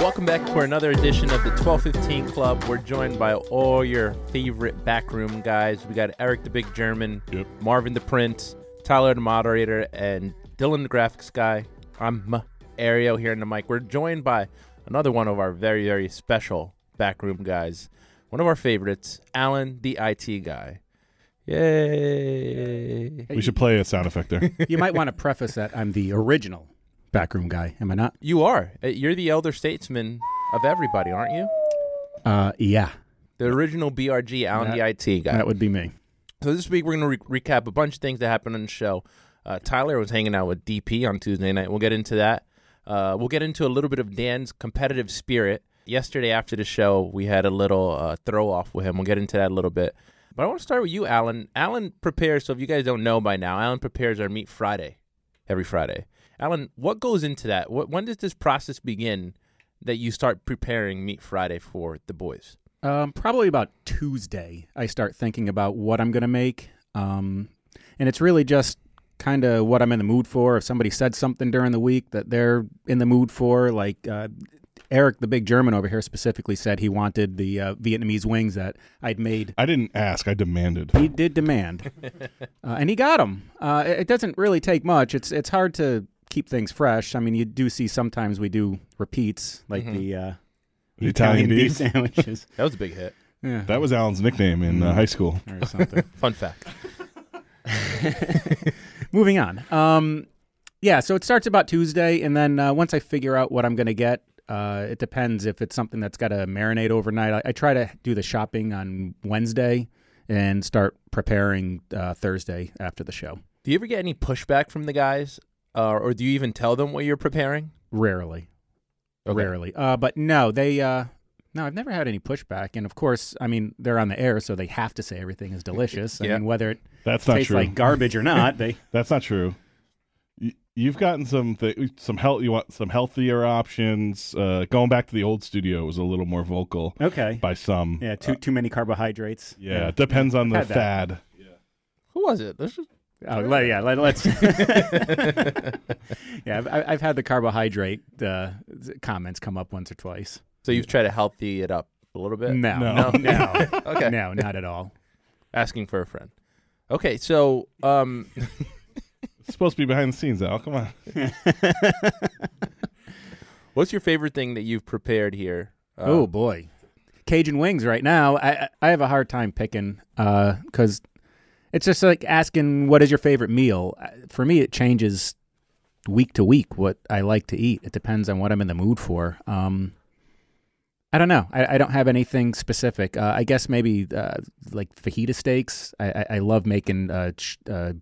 Welcome back for another edition of the 1215 Club. We're joined by all your favorite backroom guys. We got Eric the Big German, Yep. Marvin the Prince, Tyler the Moderator, and Dylan the Graphics Guy. I'm Mario here in the mic. We're joined by another one of our very, very special backroom guys. One of our favorites, Alan the IT Guy. Yay! We should play a sound effect there. you might want to preface that I'm the original backroom guy. Am I not? You are. Uh, You're the elder statesman of everybody, aren't you? Uh, yeah, The original BRG, Alan the IT Guy. that would be me. So this week we're going to re- recap a bunch of things that happened on the show. Uh, Tyler was hanging out with DP on Tuesday night. We'll get into that. Uh, we'll get into a little bit of Dan's competitive spirit. Yesterday after the show, we had a little uh, throw off with him. We'll get into that a little bit. But I want to start with you, Alan. Alan prepares. So if you guys don't know by now, Alan prepares our Meat Friday every Friday. Alan, what goes into that? What, when does this process begin that you start preparing Meat Friday for the boys? Um, probably about Tuesday, I start thinking about what I'm going to make. Um, and it's really just kind of what I'm in the mood for. If somebody said something during the week that they're in the mood for, like uh, Eric, the big German over here, specifically said he wanted the uh, Vietnamese wings that I'd made. I didn't ask. I demanded. He did demand, uh, and he got them. Uh, it it doesn't really take much. It's it's hard to keep things fresh. I mean, you do see sometimes we do repeats, like the uh, The Italian beef? sandwiches. That was a big hit. Yeah, That was Alan's nickname in uh, high school. or something. Fun fact. Moving on. Um, yeah, so it starts about Tuesday, and then uh, once I figure out what I'm going to get, uh, it depends if it's something that's got to marinate overnight. I, I try to do the shopping on Wednesday and start preparing uh, Thursday after the show. Do you ever get any pushback from the guys, uh, or do you even tell them what you're preparing? Rarely, Okay. rarely. Uh, but no, they. Uh, no, I've never had any pushback, and of course, I mean they're on the air, so they have to say everything is delicious. I Yeah. mean, whether it That's not tastes true. like garbage or not, they. That's not true. Y- You've gotten some th- some health. You want some healthier options. Uh, going back to the old studio was a little more vocal Okay. by some. Yeah, too too many carbohydrates. Yeah, it depends on the Had that. fad. Who was it? This is- Oh, let, yeah, let, us yeah, I've, I've had the carbohydrate uh, comments come up once or twice. so you've tried to healthy it up a little bit. No, No. no, no, Okay. no, not at all. Asking for a friend. Okay, so um, It's supposed to be behind the scenes, Al. Come on. what's your favorite thing that you've prepared here? Uh, oh boy, Cajun wings right now. I I- I have a hard time picking because it's just like asking what is your favorite meal. Uh, For me, it changes week to week what I like to eat. It depends on what I'm in the mood for. Um, I don't know. I, I don't have anything specific. Uh, I guess maybe uh, like fajita steaks. I, I, I love making. Uh, ch- uh,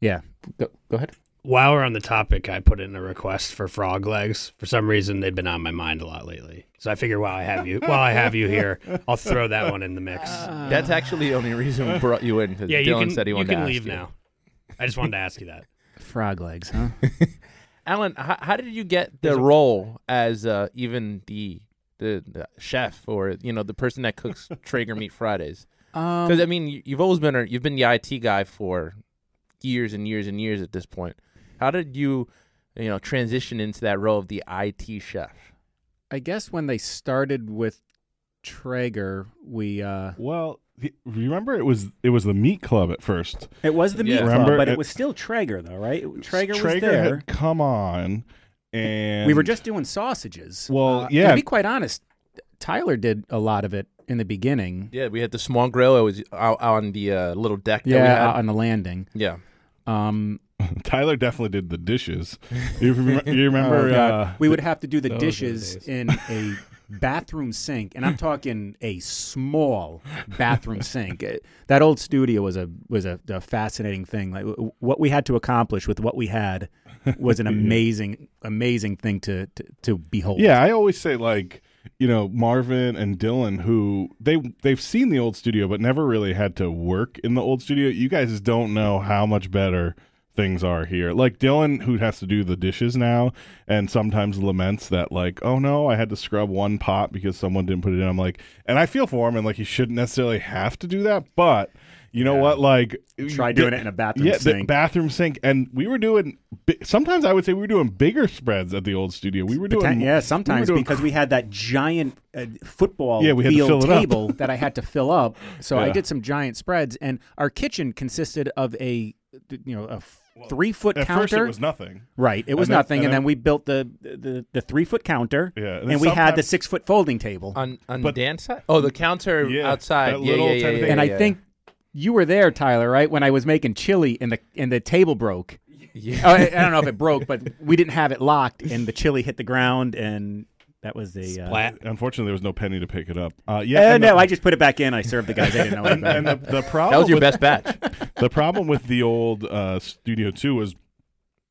yeah, go, go ahead. While we're on the topic, I put in a request for frog legs. For some reason, they've been on my mind a lot lately. So I figure while I have you, while I have you here, I'll throw that one in the mix. that's actually the only reason we brought you in because yeah, you Dylan can. said he you wanted can to leave ask you. now. I just wanted to ask you that. Frog legs, huh? Alan, how, how did you get the There's a- role as uh, even the, the the chef or you know the person that cooks Traeger Meat Fridays? Um, Because I mean, you- you've always been a, you've been the IT guy for years and years and years at this point. How did you, you know, transition into that role of the IT chef? I guess when they started with Traeger, we uh Well, the- remember it was it was the Meat Club at first. it was the Yeah. meat club, Remember but it it- was still Traeger though, right? Traeger, was Traeger there. had come on, and we were just doing sausages. Well, Uh, yeah. To be quite honest, Tyler did a lot of it in the beginning. Yeah, we had the small grill. It was out, out on the uh, little deck. that we Yeah, had. out on the landing. yeah. Um, Tyler definitely did the dishes. You, rem- you remember? oh, uh, we would have to do the those the dishes in a bathroom sink, and I'm talking a small bathroom sink. That old studio was a was a, a fascinating thing. Like what we had to accomplish with what we had was an amazing, amazing thing to to, to behold. Yeah, I always say like you know Marvin and Dylan, who they they've seen the old studio, but never really had to work in the old studio. You guys don't know how much better things are here. Like Dylan, who has to do the dishes now, and sometimes laments that like, oh no, I had to scrub one pot because someone didn't put it in. I'm like, and I feel for him, and like he shouldn't necessarily have to do that, but. You know what? Like, Try doing it in a bathroom yeah, the sink. bathroom sink, and we were doing. Sometimes I would say we were doing bigger spreads at the old studio. We were doing, yeah, sometimes doing because we had that giant uh, football Yeah, we had field fill it up. table that I had to fill up. So I did some giant spreads, and our kitchen consisted of a you know a f- three foot At counter. first, it was nothing. right, it was and then- nothing, and and, then- then we built the the, the three foot counter. Yeah, and and, we had the six foot folding table. on on But- Dan's side. Oh, the counter Yeah, outside. that yeah, little yeah, yeah, yeah, thing. and yeah, I yeah. think you were there, Tyler, right when I was making chili and the and the table broke. Yeah. Oh, I, I don't know if it broke, but we didn't have it locked, and the chili hit the ground, and that was the. Uh, Unfortunately, there was no penny to pick it up. Uh, yeah, Uh, and no, the, I just put it back in. I served the guys. I didn't know. and, and the, the problem that was your with, best batch. the problem with the old uh, studio Two was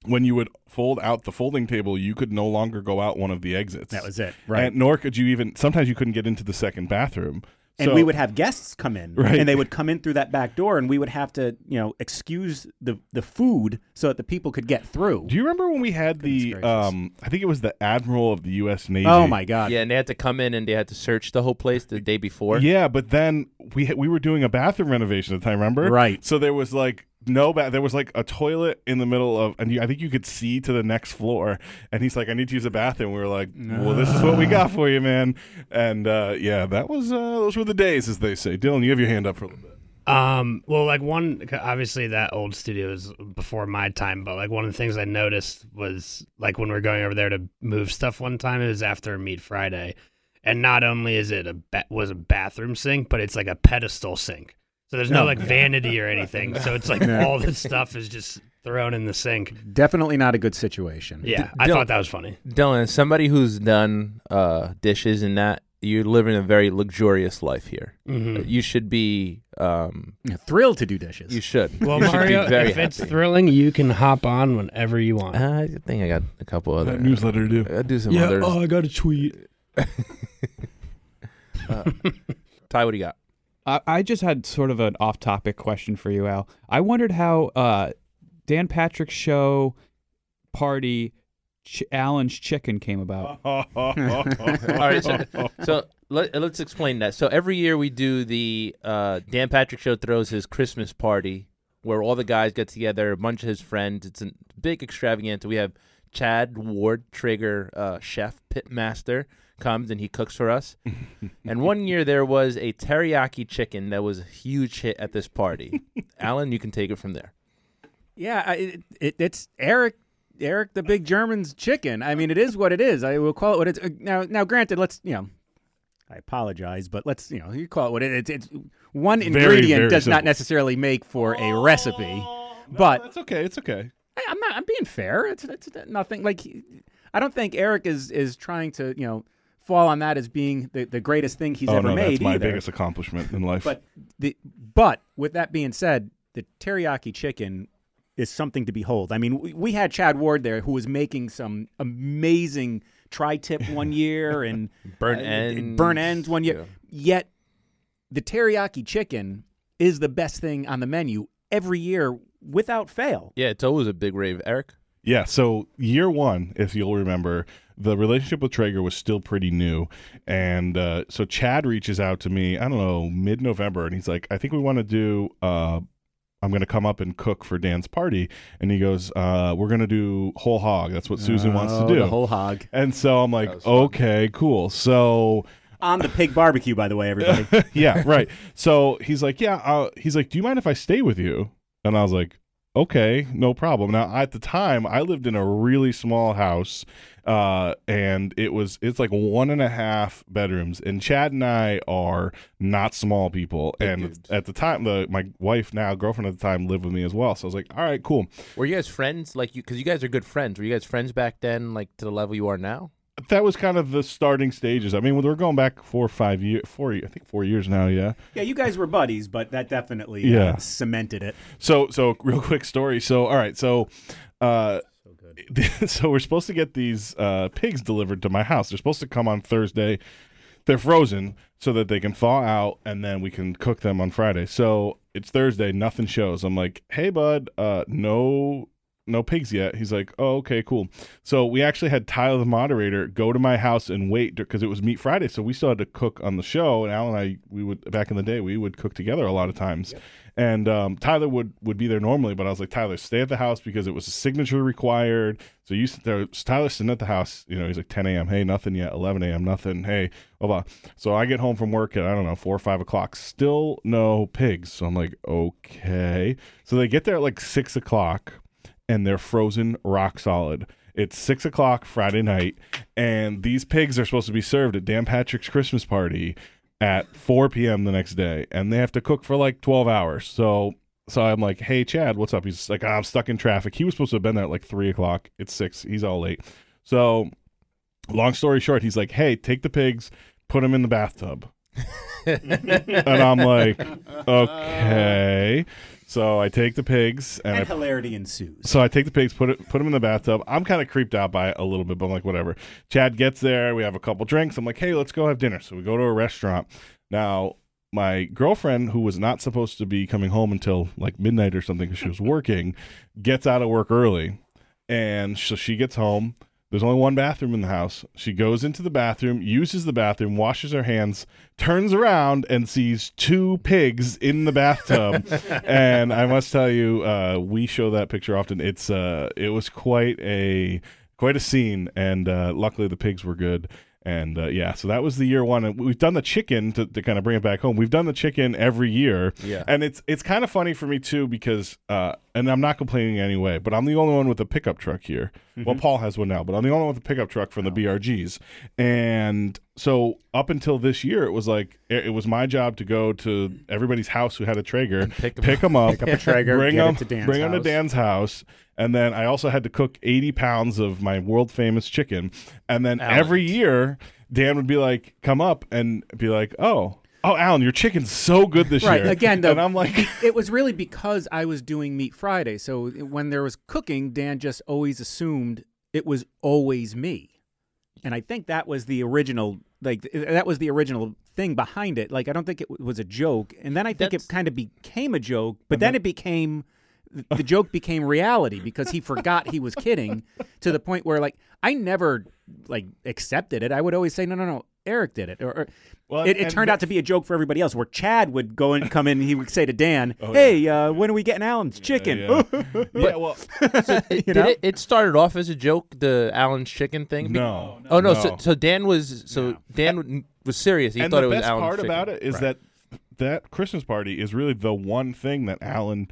when you would fold out the folding table, you could no longer go out one of the exits. that was it, right? And nor could you even. Sometimes you couldn't get into the second bathroom. And So- we would have guests come in, Right. and they would come in through that back door, and we would have to, you know, excuse the the food so that the people could get through. Do you remember when we had the? Goodness gracious. Um, I think it was the admiral of the U.S. Navy. oh my God! Yeah, and they had to come in and they had to search the whole place the day before. Yeah, but then we had, we were doing a bathroom renovation at the time. Remember? Right. So there was like no bath. There was like a toilet in the middle of, and you, I think you could see to the next floor. And he's like, "I need to use a bathroom." We were like, "Well, this is what we got for you, man." And uh, yeah, that was uh, those were the days, as they say. Dylan, you have your hand up for a little bit. Um, well, like one, obviously that old studio is before my time, but like one of the things I noticed was like when we are going over there to move stuff one time, it was after Meat Friday, and not only is it a ba- was a bathroom sink, but it's like a pedestal sink. So there's no Oh, like God. vanity or anything. So it's like all this stuff is just thrown in the sink. Definitely not a good situation. Yeah, I Dylan- thought that was funny. Dylan, as somebody who's done uh, dishes and that, you're living a very luxurious life here. Mhm. You should be. Um, Thrilled to do dishes. you should. Well, You should be Mario, very if it's happy. thrilling, you can hop on whenever you want. Uh, I think I got a couple other newsletter to do. I'll do some others. Oh, I got a tweet. Ty, what do you got? I, I just had sort of an off-topic question for you, Al. I wondered how uh, Dan Patrick's show party, Ch- Alan's Chicken came about. All All right, so, so let, us explain that. So every year we do the uh, Dan Patrick Show throws his Christmas party where all the guys get together, a bunch of his friends. It's a big extravaganza. We have Chad Ward, Traeger uh, chef, pit master, comes and he cooks for us. and one year there was a teriyaki chicken that was a huge hit at this party. Alan, you can take it from there. Yeah, I- it, it, it's Eric. Eric, the big German's chicken. I mean, it is what it is. I will call it what it's. Uh, now, now, granted, let's you know. I apologize, but let's you know you call it what it is. It's, it's one Very, ingredient very does not necessarily make for a recipe. But it's okay. It's okay. I, I'm not. I'm being fair. It's, it's nothing like. I don't think Eric is is trying to you know fall on that as being the, the greatest thing he's oh ever no, made that's my either. biggest accomplishment in life. But the but with that being said, the teriyaki chicken is something to behold. I mean, we, we had Chad Ward there who was making some amazing tri-tip one year and Burnt uh, ends. burn ends one year. Yeah. Yet the teriyaki chicken is the best thing on the menu every year without fail. Yeah, it's always a big rave. Eric? Yeah, so year one, if you'll remember, the relationship with Traeger was still pretty new. And uh, so Chad reaches out to me, I don't know, mid November, and he's like, I think we want to do, uh, I'm going to come up and cook for Dan's party. And he goes, uh, We're going to do whole hog. That's what Susan wants to Oh, do. The whole hog and so I'm like, was fun. okay, cool. So on the pig barbecue, by the way, everybody. yeah, right. So he's like, yeah. Uh, he's like, do you mind if I stay with you? And I was like, okay, no problem. Now at the time, I lived in a really small house, uh, and it was it's like one and a half bedrooms. And Chad and I are not small people. Big and dudes. at the time, the my wife now girlfriend at the time lived with me as well. So I was like, all right, cool. Were you guys friends? Like you, because you guys are good friends. Were you guys friends back then, like to the level you are now? That was kind of the starting stages. I mean, we're going back four or five years, four, I think four years now. Yeah. yeah, you guys were buddies, but that definitely Yeah. uh, cemented it. So so real quick story. So all right, so uh so we're supposed to get these uh pigs delivered to my house. They're supposed to come on Thursday. they're frozen so that they can thaw out and then we can cook them on Friday. So it's Thursday, nothing shows. I'm like, hey bud, uh, no no pigs yet. He's like, oh, okay, cool. So we actually had Tyler, the moderator, go to my house and wait because it was Meat Friday. So we still had to cook on the show. And Al and I, we would back in the day, we would cook together a lot of times. And um, Tyler would would be there normally, but I was like, Tyler, stay at the house because it was a signature required. So you sit there, Tyler sitting at the house. You know, he's like 10 a.m. Hey, nothing yet. 11 a.m. Nothing. Hey, blah blah. So I get home from work at I don't know four or five o'clock. Still no pigs. So I'm like, okay. So they get there at like six o'clock and they're frozen rock solid. It's six o'clock Friday night, and these pigs are supposed to be served at Dan Patrick's Christmas party at 4 p.m. the next day, and they have to cook for like 12 hours. So, so I'm like, "Hey, Chad, what's up?" He's like, "I'm stuck in traffic." He was supposed to have been there at like three o'clock. It's six. He's all late. So, long story short, he's like, "Hey, take the pigs, put them in the bathtub." and I'm like, okay. So I take the pigs and, And I hilarity ensues. so I take the pigs, put it, put them in the bathtub. I'm kind of creeped out by it a little bit, but I'm like, whatever. Chad gets there. We have a couple drinks. I'm like, hey, let's go have dinner. So we go to a restaurant. Now, my girlfriend, who was not supposed to be coming home until like midnight or something because she was working, gets out of work early, and so she gets home. There's only one bathroom in the house. She goes into the bathroom, uses the bathroom, washes her hands, turns around and sees two pigs in the bathtub. and I must tell you, uh, we show that picture often. It's uh, it was quite a quite a scene, and uh, luckily the pigs were good. And uh, yeah, so that was the year one. And we've done the chicken to, to kind of bring it back home. We've done the chicken every year. Yeah. And it's it's kind of funny for me too because uh, and I'm not complaining anyway, but I'm the only one with a pickup truck here. Well, Paul has one now, but I'm the only one with a pickup truck from the BRGs. And so up until this year, it was like it, it was my job to go to everybody's house who had a Traeger, pick 'em pick them up, Pick up a Traeger, bring them to Dan's bring 'em to. Dan's house, and then I also had to cook 80 pounds of my world famous chicken. And then every year, Dan would be like, "Come up," and be like, "Oh." Oh, Alan, your chicken's so good this Right. year. Again, though, and I'm like, it was really because I was doing Meat Friday. So when there was cooking, Dan just always assumed it was always me, and I think that was the original. Like that was the original thing behind it. Like I don't think it w- was a joke, and then I think That's- it kind of became a joke. But then it became the joke became reality because he forgot he was kidding to the point where like I never like accepted it. I would always say no, no, no. Eric did it, or, or Well, it, it turned the- out to be a joke for everybody else. Where Chad would go and come in, and he would say to Dan, "Hey, uh, when are we getting Alan's chicken?" yeah, yeah well, It, You did know? it, it started off as a joke, the Alan's chicken thing. Be- no. Oh no! no. So, so Dan was so Dan was serious. He and thought the it was best part about it is Right. that that Christmas party is really the one thing that Alan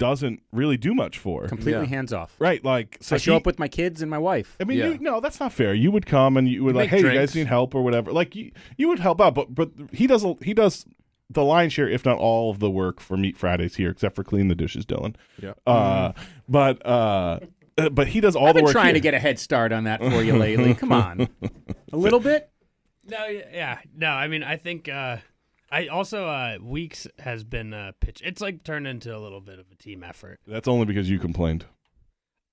doesn't really do much for. completely Yeah. hands off. Right, like so I show he- up with my kids and my wife. I mean, Yeah. you, no, that's not fair. You would come and you would like, make hey, you drinks. guys need help or whatever. Like you, you would help out, but but he does a- he does the lion's share, if not all of the work for Meat Fridays here, except for clean the dishes, Dylan. Yeah. Uh, but uh, uh, but he does all I've the been work. trying here. to get a head start on that for you lately. Come on, a little bit. No, yeah, no. I mean, I think uh, I also uh, weeks has been uh, pitch. It's like turned into a little bit of a team effort. That's only because you complained.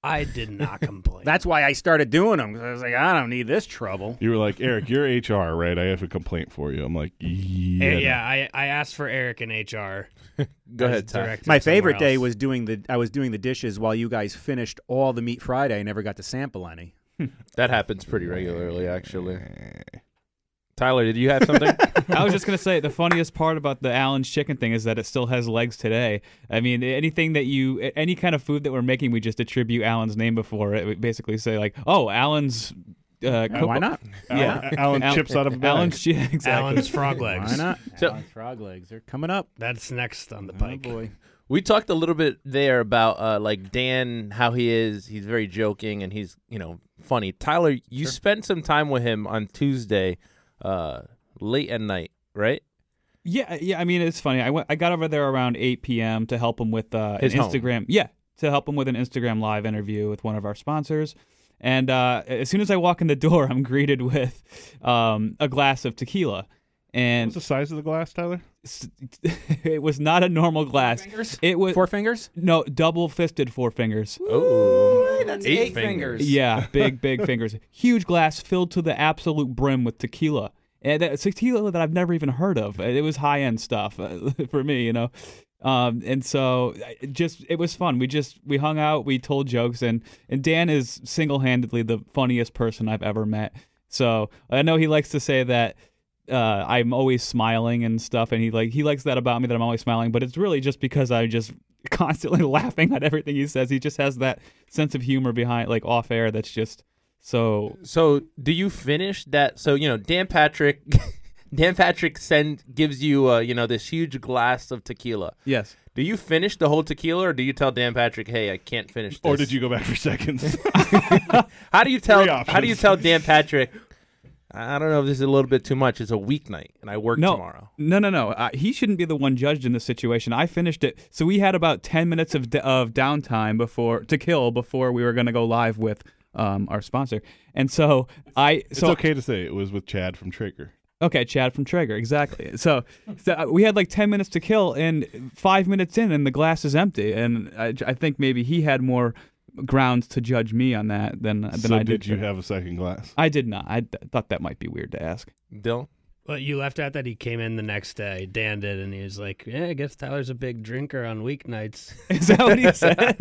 I did not complain. That's why I started doing them. 'cause I was like, I don't need this trouble. You were like, Eric, you're HR, right? I have a complaint for you. I'm like, yeah, Eh, yeah. I I asked for Eric in HR. Go as ahead, Ty. directed My somewhere favorite day else. was doing the. I was doing the dishes while you guys finished all the meat Friday. I never got to sample any. That happens pretty regularly, actually. Tyler, did you have something? I was just gonna say the funniest part about the Alan's chicken thing is that it still has legs today. I mean, anything that you, any kind of food that we're making, we just attribute Alan's name before it. We basically say like, oh, Alan's. Uh, Uh, why not? Yeah, Alan Al- chips out of a bag. Alan's chi- exactly. Alan's frog legs. Why not? So- Alan's frog legs. They're coming up. That's next on the Oh pike. boy. we talked a little bit there about uh, like Dan, how he is. He's very joking and he's you know funny. Tyler, you spent some time with him on Tuesday, uh, late at night, right? Yeah, yeah. I mean, it's funny. I went. I got over there around 8 p.m. to help him with uh, His an home. Instagram. Yeah, to help him with an Instagram live interview with one of our sponsors. And uh, as soon as I walk in the door, I'm greeted with um, a glass of tequila, and What's the size of the glass, Tyler? S- it was not a normal glass. It was Four fingers. no double fisted four fingers. Oh, that's eight eight fingers. fingers. Yeah, big big fingers. Huge glass filled to the absolute brim with tequila. and that, tequila that I've never even heard of. It was high end stuff uh, for me, you know. Um, and so it just it was fun. We just we hung out, we told jokes, and and Dan is single handedly the funniest person I've ever met. So I know he likes to say that uh, I'm always smiling and stuff, and he like he likes that about me that I'm always smiling. But it's really just because I'm just constantly laughing at everything he says. He just has that sense of humor behind like off air that's just so. So, do you finish that? So, you know, Dan Patrick, Dan Patrick send gives you, uh, you know, this huge glass of tequila. Yes. Do you finish the whole tequila, or do you tell Dan Patrick, "Hey, I can't finish"? This? Or did you go back for seconds? How do you tell? How do you tell Dan Patrick? I don't know if this is a little bit too much. It's a weeknight, and I work No, tomorrow. no, no, no. Uh, he shouldn't be the one judged in this situation. I finished it, so we had about ten minutes of d- of downtime before to kill before we were going to go live with um, our sponsor. And so I, it's so okay to say it was with Chad from Traeger. Okay, Chad from Traeger, exactly. So, so uh, we had like 10 minutes to kill, and five minutes in, and the glass is empty. And I, I think maybe he had more grounds to judge me on that than, than so I did, did. you have a second glass? I did not. I th- thought that might be weird to ask. Dylan, Well, you left out that he came in the next day. Dan did, and he was like, "Yeah, I guess Tyler's a big drinker on weeknights." Is that what he said?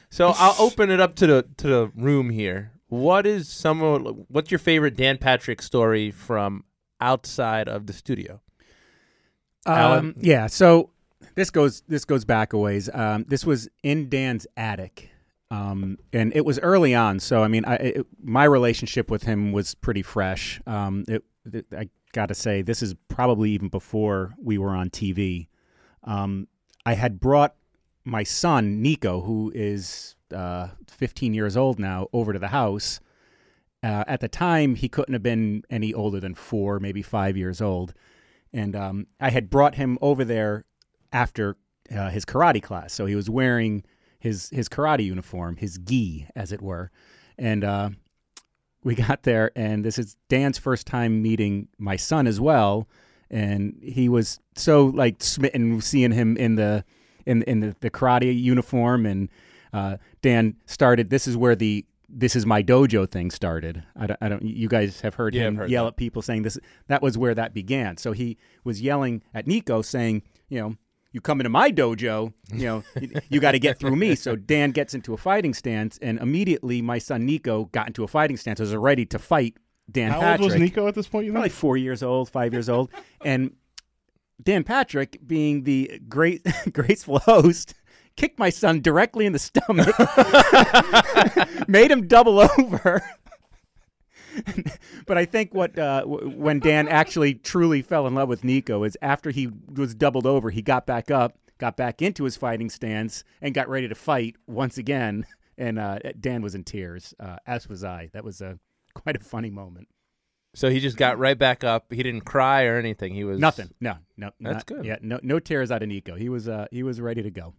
so I'll open it up to the to the room here. What is some of what's your favorite Dan Patrick story from outside of the studio? Alan? Um, yeah. So this goes this goes back a ways. Um, this was in Dan's attic, um, and it was early on. So I mean, I, it, my relationship with him was pretty fresh. Um, it, it, I got to say, this is probably even before we were on TV. Um, I had brought my son Nico, who is uh, 15 years old now, over to the house. Uh, at the time, he couldn't have been any older than four, maybe five years old and um, I had brought him over there after uh, his karate class. So he was wearing his his karate uniform, his gi, as it were, and uh, we got there, and this is Dan's first time meeting my son as well, and he was so like smitten seeing him in the in in the, the karate uniform, and uh, Dan started. This is where the this is my dojo thing started. I don't, I don't you guys have heard Yeah, him heard yell that. at people saying this. That was where that began. So he was yelling at Nico saying, you know, you come into my dojo, you know, you, you got to get through me. So Dan gets into a fighting stance, and immediately my son Nico got into a fighting stance, was ready to fight Dan How Patrick. old was Nico at this point? You know? Probably four years old, five years old, and Dan Patrick, being the great graceful host, kicked my son directly in the stomach, made him double over. but I think what uh, w- when Dan actually truly fell in love with Nico is after he was doubled over, he got back up, got back into his fighting stance, and got ready to fight once again. And uh, Dan was in tears, uh, as was I. That was a quite a funny moment. So he just got right back up. He didn't cry or anything. He was Nothing. No, no. That's not- good. Yeah, no, no tears out of Nico. He was, uh, he was ready to go.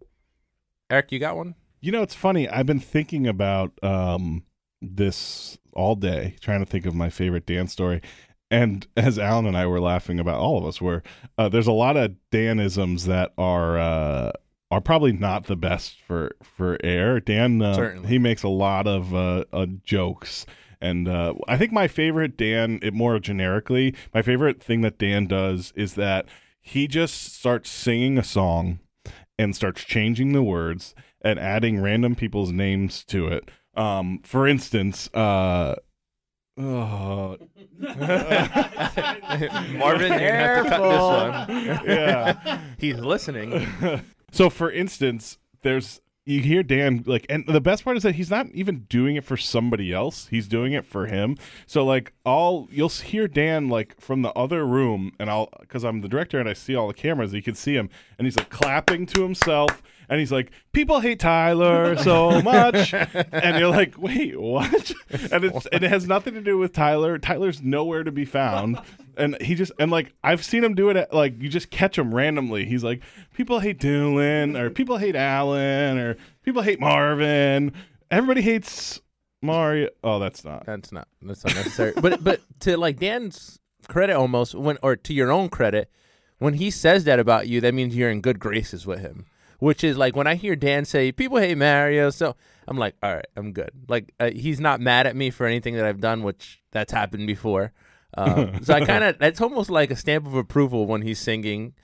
Eric, you got one? You know, it's funny. I've been thinking about um, this all day, trying to think of my favorite Dan story. And as Alan and I were laughing about, all of us were, uh, there's a lot of Danisms that are uh, are probably not the best for for air. Dan, uh, he makes a lot of uh, uh, jokes. And uh, I think my favorite Dan, it more generically, my favorite thing that Dan does is that he just starts singing a song and starts changing the words and adding random people's names to it. Um, for instance, uh, oh, Marvin, you have to cut this one. yeah. He's listening. so, for instance, there's you hear Dan like, and the best part is that he's not even doing it for somebody else. He's doing it for him. So, like, all you'll hear Dan like from the other room, and I'll because I'm the director and I see all the cameras. You can see him, and he's like clapping to himself. And he's like, "People hate Tyler so much," and you're like, "Wait, what?" And it's and it has nothing to do with Tyler. Tyler's nowhere to be found, and he just and like I've seen him do it. At, like you just catch him randomly. He's like, "People hate Dylan," or "People hate Alan," or "People hate Marvin." Everybody hates Mario. Oh, that's not. That's not that's unnecessary. but but to like Dan's credit almost when or to your own credit, when he says that about you, that means you're in good graces with him. Which is like when I hear Dan say people hate Mario, so I'm like, all right, I'm good. Like uh, he's not mad at me for anything that I've done, which that's happened before. Um, so I kind of it's almost like a stamp of approval when he's singing.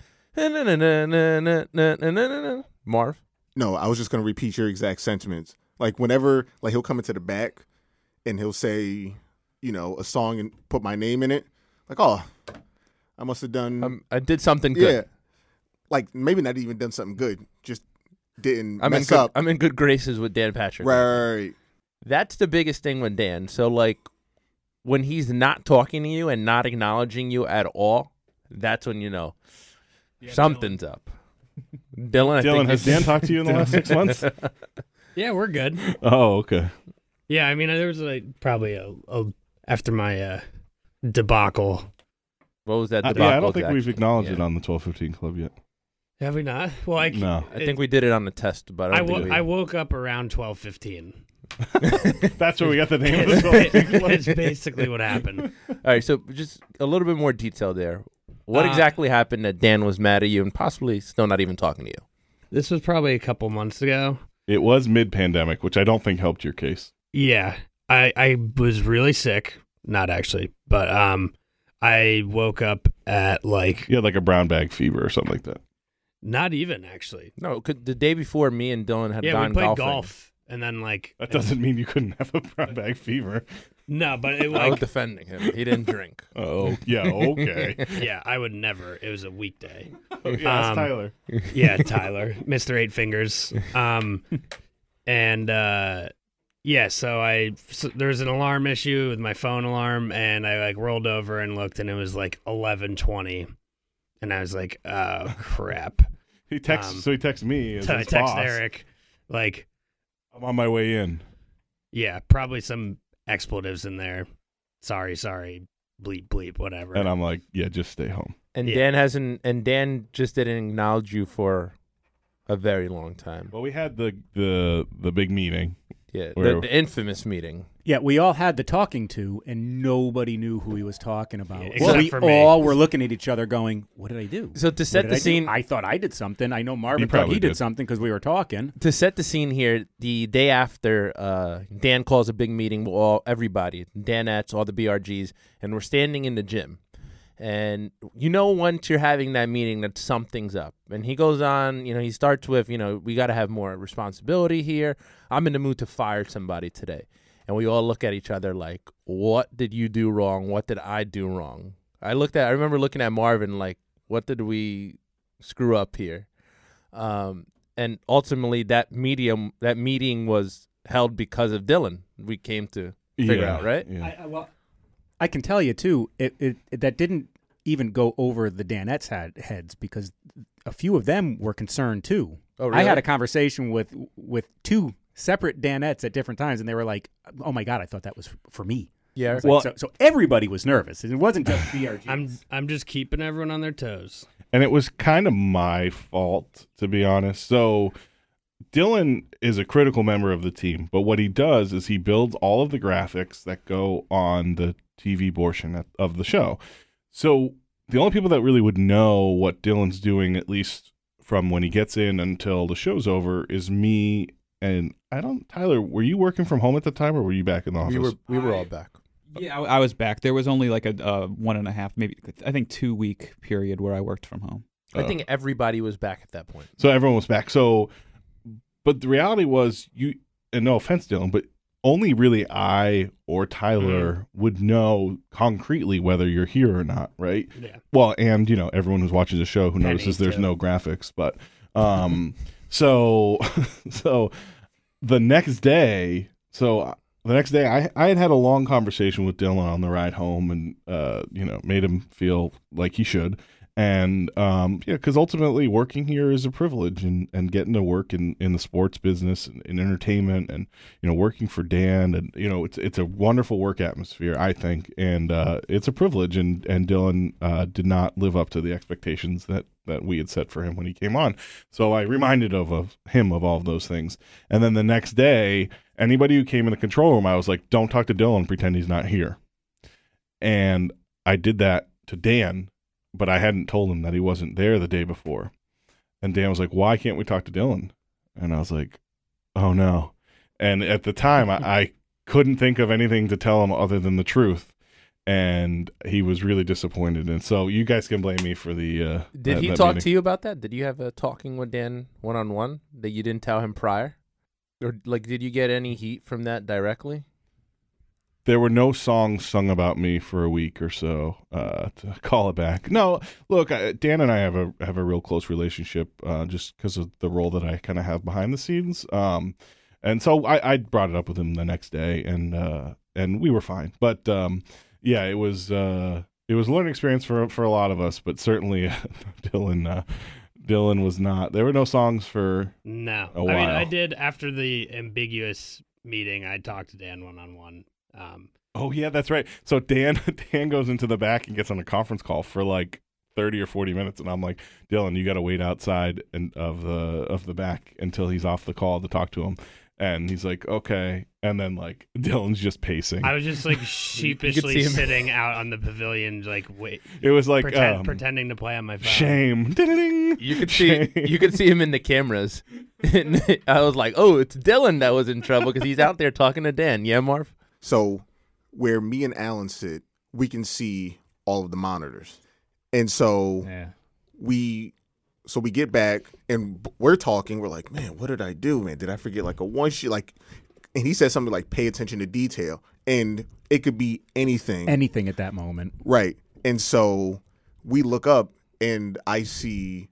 Marv. No, I was just gonna repeat your exact sentiments. Like whenever, like he'll come into the back, and he'll say, you know, a song and put my name in it. Like, oh, I must have done. Um, I did something yeah, good. Like maybe not even done something good. Just didn't I'm in mess good, up. I'm in good graces with Dan Patrick. right. That's the biggest thing with Dan. So like when he's not talking to you and not acknowledging you at all, that's when you know something's up. Dylan, I Dylan, think has Dan talked to you in the last six months? Yeah, we're good. Oh, okay. Yeah, I mean, there was like probably a, a after my uh, debacle. what was that? Uh, debacle yeah, I don't think exactly? we've acknowledged it on the twelve fifteen club yet. Have we not? Well, I, No. I think we did it on the test, but I I, don't think wo- we. I woke up around twelve fifteen. That's where we got the name of the It's, 1215 it's basically what happened. All right, so just a little bit more detail there. What Uh, exactly happened that Dan was mad at you and possibly still not even talking to you? This was probably a couple months ago. It was mid pandemic, which I don't think helped your case. Yeah, I I was really sick. Not actually, but um, I woke up at like You had like a brown bag fever or something like that. Not even actually. No, 'cause the day before, me and Dylan had Yeah, gone we played golfing. golf, and then like That doesn't mean you couldn't have a brown bag fever. no, but it I was like defending him. He didn't drink. Oh, yeah, okay. yeah, I would never. It was a weekday. yeah, it's Um, Tyler. yeah, Tyler, Mr. Eight Fingers. Um, and uh, yeah, so I so there was an alarm issue with my phone alarm, and I like rolled over and looked, and it was like eleven twenty, and I was like, oh crap. He texts, um, so he texts me. As So I text boss. Eric, like, I'm on my way in. yeah, probably some expletives in there. Sorry, sorry, bleep, bleep, whatever. And I'm like, yeah, just stay home. And Yeah. Dan hasn't. And Dan just didn't acknowledge you for a very long time. Well, we had the the the big meeting. Yeah, the, the infamous meeting. Yeah, we all had the talking to, and nobody knew who he was talking about. Yeah, so except we for me. all were looking at each other, going, "What did I do?" So to set the I do? scene, I thought I did something. I know Marvin thought probably he did, did. something because we were talking. to set the scene here, the day after, uh, Dan calls a big meeting with all everybody, Danettes, all the BRGs, and we're standing in the gym. And you know, once you're having that meeting, that something's up. And he goes on, you know, he starts with, you know, we got to have more responsibility here. I'm in the mood to fire somebody today. And we all look at each other like, what did you do wrong? What did I do wrong? I looked at, I remember looking at Marvin like, what did we screw up here? Um, and ultimately, that medium, that meeting was held because of Dylan. We came to figure Yeah, out, right? Yeah. I, I, well, I can tell you too. It, it, it that didn't even go over the Danettes had heads because a few of them were concerned too. Oh, really? I had a conversation with with two separate Danettes at different times, and they were like, "Oh my god, I thought that was for me." yeah. It's like, Well- so, so everybody was nervous. It wasn't just BRG. I'm I'm just keeping everyone on their toes. and it was kind of my fault to be honest. So Dylan is a critical member of the team, but what he does is he builds all of the graphics that go on the TV portion of- of the show. So the only people that really would know what Dylan's doing, at least from when he gets in until the show's over, is me and I don't. Tyler, were you working from home at the time, or were you back in the office? we were we were all back. Yeah, I, I was back. There was only like a uh, one and a half, maybe I think two week period where I worked from home. I Uh, think everybody was back at that point. So everyone was back. So, but the reality was, you, and no offense, Dylan, but only really I or Tyler would know concretely whether you're here or not, right? Yeah. Well, and you know, everyone who's watching the show who Penny, notices there's too. no graphics, but um, so so the next day, so uh, the next day, I I had had a long conversation with Dylan on the ride home, and uh, you know, made him feel like he should, and um, yeah, because ultimately working here is a privilege, and and getting to work in in the sports business and in entertainment, and you know, working for Dan, and you know, it's it's a wonderful work atmosphere, I think, and uh, it's a privilege, and and Dylan uh, did not live up to the expectations that that we had set for him when he came on. So I reminded of, of him of all of those things. And then the next day, anybody who came in the control room, I was like, don't talk to Dylan, pretend he's not here. And I did that to Dan, but I hadn't told him that he wasn't there the day before. and Dan was like, "Why can't we talk to Dylan?" And I was like, "Oh no!" And at the time, I, I couldn't think of anything to tell him other than the truth, and he was really disappointed. And so you guys can blame me for the. Uh, Did that- he that talk meeting. to you about that? Did you have a talking with Dan one on one that you didn't tell him prior? Or like did you get any heat from that directly? There were no songs sung about me for a week or so uh, to call it back. No, look, I, Dan and I have a have a real close relationship uh, just because of the role that I kind of have behind the scenes. Um, and so I, I brought it up with him the next day, and uh, and we were fine. But um, yeah, it was uh, it was a learning experience for for a lot of us, but certainly Dylan uh, Dylan was not. There were no songs for No, I mean. I did after the ambiguous meeting. I talked to Dan one on one. Um, Oh yeah, that's right. So Dan Dan goes into the back and gets on a conference call for like thirty or forty minutes, and I'm like, Dylan, you got to wait outside and of the of the back until he's off the call to talk to him. And he's like, okay. And then like Dylan's just pacing. I was just like sheepishly sitting out on the pavilion, like wait, it was like pretend, um, pretending to play on my phone. shame. Ding-a-ding. You could see you could see him in the cameras. And I was like, "Oh, it's Dylan that was in trouble because he's out there talking to Dan." Yeah, Marv. So where me and Alan sit, we can see all of the monitors. And so Yeah. we so we get back and we're talking, we're like, "Man, what did I do, man? Did I forget like a one sheet like and he said something like pay attention to detail and it could be anything. Anything at that moment. Right. And so we look up and I see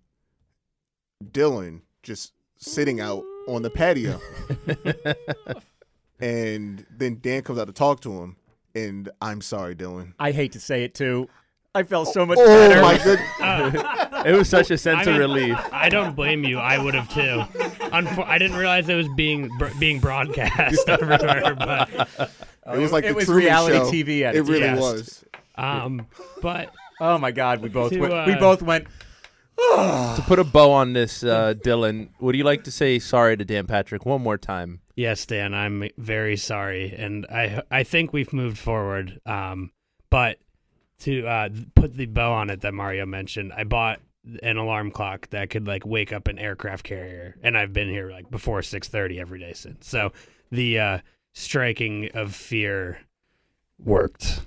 Dylan just sitting out on the patio. and then Dan comes out to talk to him. And I'm sorry, Dylan. I hate to say it too. I felt so much Oh better. my good. It was such a sense I of relief. I don't blame you. I would have too. Unfor- I didn't realize it was being br- being broadcast everywhere, but It was like it the was reality Show. TV at It its really best. was. um, but Oh my God, we both To, went, uh, we both went. to put a bow on this, uh, Dylan, would you like to say sorry to Dan Patrick one more time? Yes, Dan, I'm very sorry, and I I think we've moved forward. Um, but to uh, put the bow on it that Mario mentioned, I bought an alarm clock that could like wake up an aircraft carrier, and I've been here like before six thirty every day since. So the uh, striking of fear worked.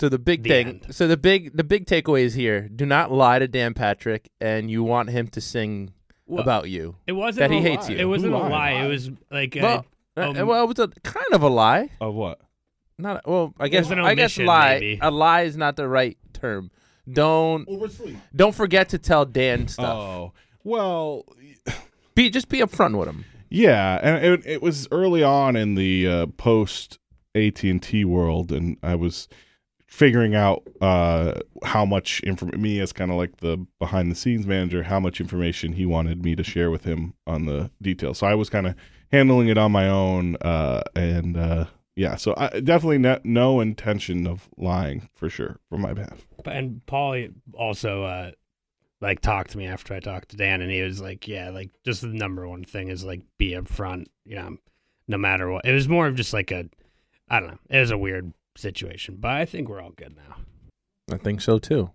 So the big The thing, end. so the big the big takeaway is here: do not lie to Dan Patrick, and you want him to sing Well, about you. It wasn't That he a hates lie. you. It wasn't Who a lied? lie. It was like a, Well, um, uh, well, it was a kind of a lie. Of what? Not well. I guess was an I guess omission, lie. maybe. A lie is not the right term. Don't Oversleep. don't forget to tell Dan stuff. Oh well, Be just be upfront with him. Yeah, and it, it was early on in the uh, post AT and T world, and I was figuring out uh, how much information me as kind of like the behind the scenes manager, how much information he wanted me to share with him on the details. So I was kind of handling it on my own, uh, and uh, yeah, so I definitely no, intention of lying for sure from my behalf. and Paul also uh, like talked to me after I talked to Dan, and he was like, "Yeah, like just the number one thing is like be upfront, you know, no matter what." It was more of just like a, I don't know, it was a weird situation, but I think we're all good now. I think so too.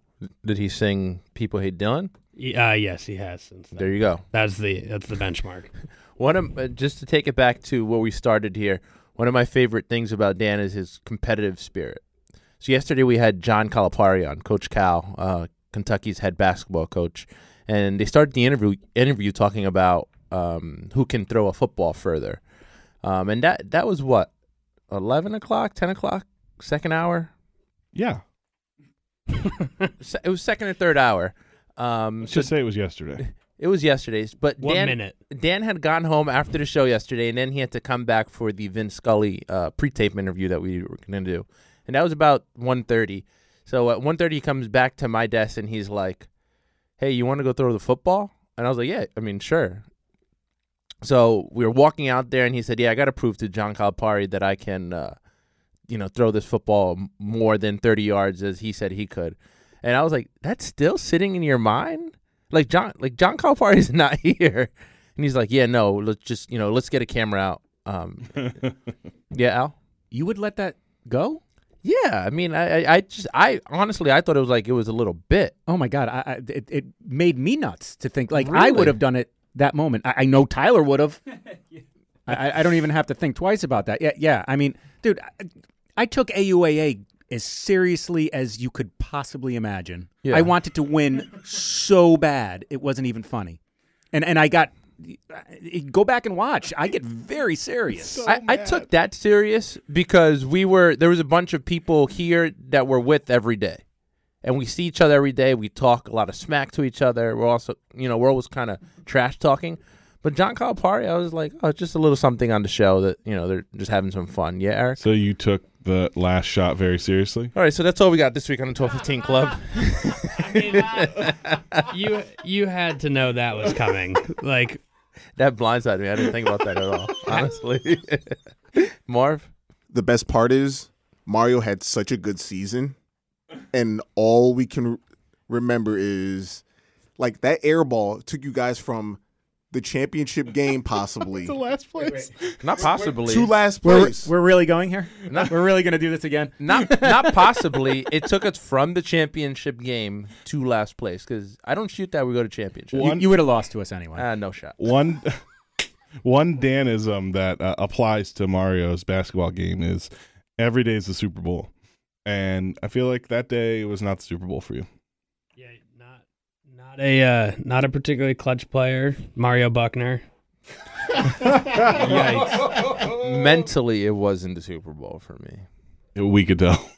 Did he sing "People Hate Dylan"? Y- Uh, yes, he has since then. There you go. That's the that's the benchmark. One of uh, just to take it back to where we started here. One of my favorite things about Dan is his competitive spirit. So yesterday we had John Calipari on, Coach Cal, uh, Kentucky's head basketball coach, and they started the interview interview talking about um, who can throw a football further, um, and that that was what eleven o'clock, ten o'clock, second hour. Yeah, It was second or third hour. Um, let's so just say it was yesterday. it was yesterday's, but What Dan, minute? Dan had gone home after the show yesterday, and then he had to come back for the Vince Scully uh, pre-tape interview that we were going to do, and that was about 1.30. So at 1.30, he comes back to my desk, and he's like, "Hey, you want to go throw the football?" And I was like, "Yeah, I mean, sure." So we were walking out there, and he said, "Yeah, I got to prove to John Calipari that I can, uh, you know, throw this football more than 30 yards as he said he could." And I was like, "That's still sitting in your mind?" Like John, like John Calipari's not here, and he's like, "Yeah, no, let's just, you know, let's get a camera out." Um, yeah, Al. You would let that go? Yeah, I mean, I, I, I just, I honestly, I thought it was like it was a little bit. Oh my god, I, I, it, it made me nuts to think like I would have done it that moment. I, I know Tyler would have. I, I don't even have to think twice about that. Yeah, yeah. I mean, dude, I, I took AUAA as seriously as you could possibly imagine. Yeah. I wanted to win so bad it wasn't even funny, and and I got. Go back and watch. I get very serious. I, I took that serious because we were there was a bunch of people here that we're with every day, and we see each other every day. We talk a lot of smack to each other. We're also, you know, we're always kind of trash talking. But John Calipari, I was like, oh, just a little something on the show that you know they're just having some fun. Yeah, Eric. So you took the last shot very seriously. All right, so that's all we got this week on the twelve fifteen club. you you had to know that was coming. Like that blindsided me. I didn't think about that at all, honestly. Marv, The best part is Mario had such a good season, and all we can remember is like that air ball took you guys from the championship game possibly the last place. not possibly. to last We're, place. we're really going here. Not- we're really going to do this again. not not possibly. It took us from the championship game to last place because I don't shoot that we go to championship. You, you would have lost to us anyway. Ah, no shot. One one Danism that uh, applies to Mario's basketball game is every day is the Super Bowl, and I feel like that day was not the Super Bowl for you. Yeah, not not a uh, not a particularly clutch player, Mario Buckner. Yikes. Mentally, it wasn't the Super Bowl for me. We could tell.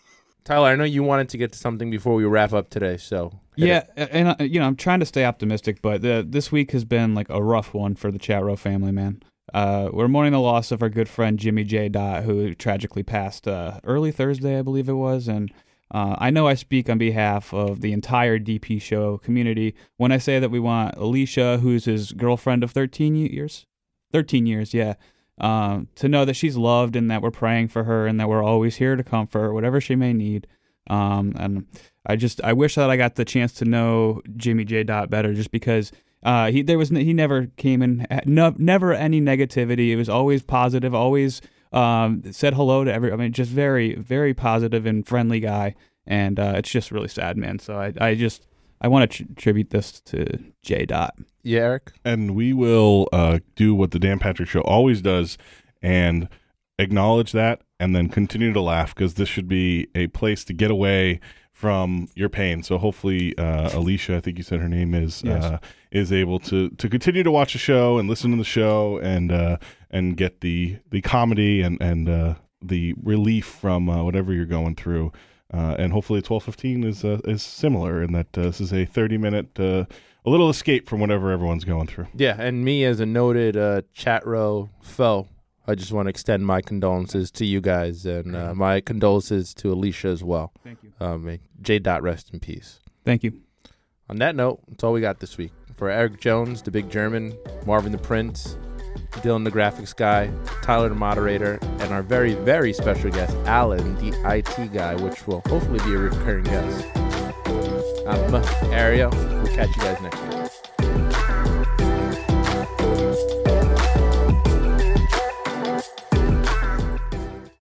Tyler, I know you wanted to get to something before we wrap up today, so Yeah, it. and uh, you know, I'm trying to stay optimistic, but uh, this week has been like a rough one for the Chat Row family, man. Uh, we're mourning the loss of our good friend Jimmy J. Dot, who tragically passed uh, early Thursday, I believe it was, and uh, I know I speak on behalf of the entire DP show community when I say that we want Alicia, who's his girlfriend of 13 years, 13 years, yeah, um, to know that she's loved and that we're praying for her and that we're always here to comfort whatever she may need. Um, and I just I wish that I got the chance to know Jimmy J. Dot better, just because uh, he there was he never came in never any negativity. It was always positive, always um, said hello to every. I mean, just very very positive and friendly guy. And uh, it's just really sad, man. So I I just I want to tr- tribute this to J. Dot. yeah, Eric. and we will uh, do what the Dan Patrick Show always does and acknowledge that and then continue to laugh because this should be a place to get away from your pain. So hopefully, uh, Alicia, I think you said her name is, Yes. uh, is able to to continue to watch the show and listen to the show and uh, and get the the comedy and and uh, the relief from uh, whatever you're going through. Uh, and hopefully, twelve fifteen is uh, is similar in that uh, this is a thirty minute uh, a little escape from whatever everyone's going through. Yeah, and me as a noted uh, chat row foe, I just want to extend my condolences to you guys and uh, my condolences to Alicia as well. Thank you. Um, J. Dot rest in peace. Thank you. On that note, that's all we got this week. For Eric Jones, the big German, Marvin the Prince, Dylan the graphics guy, Tyler the moderator, and our very, very special guest, Alan, the IT guy, which will hopefully be a recurring guest. I'm Ariel. We'll catch you guys next week.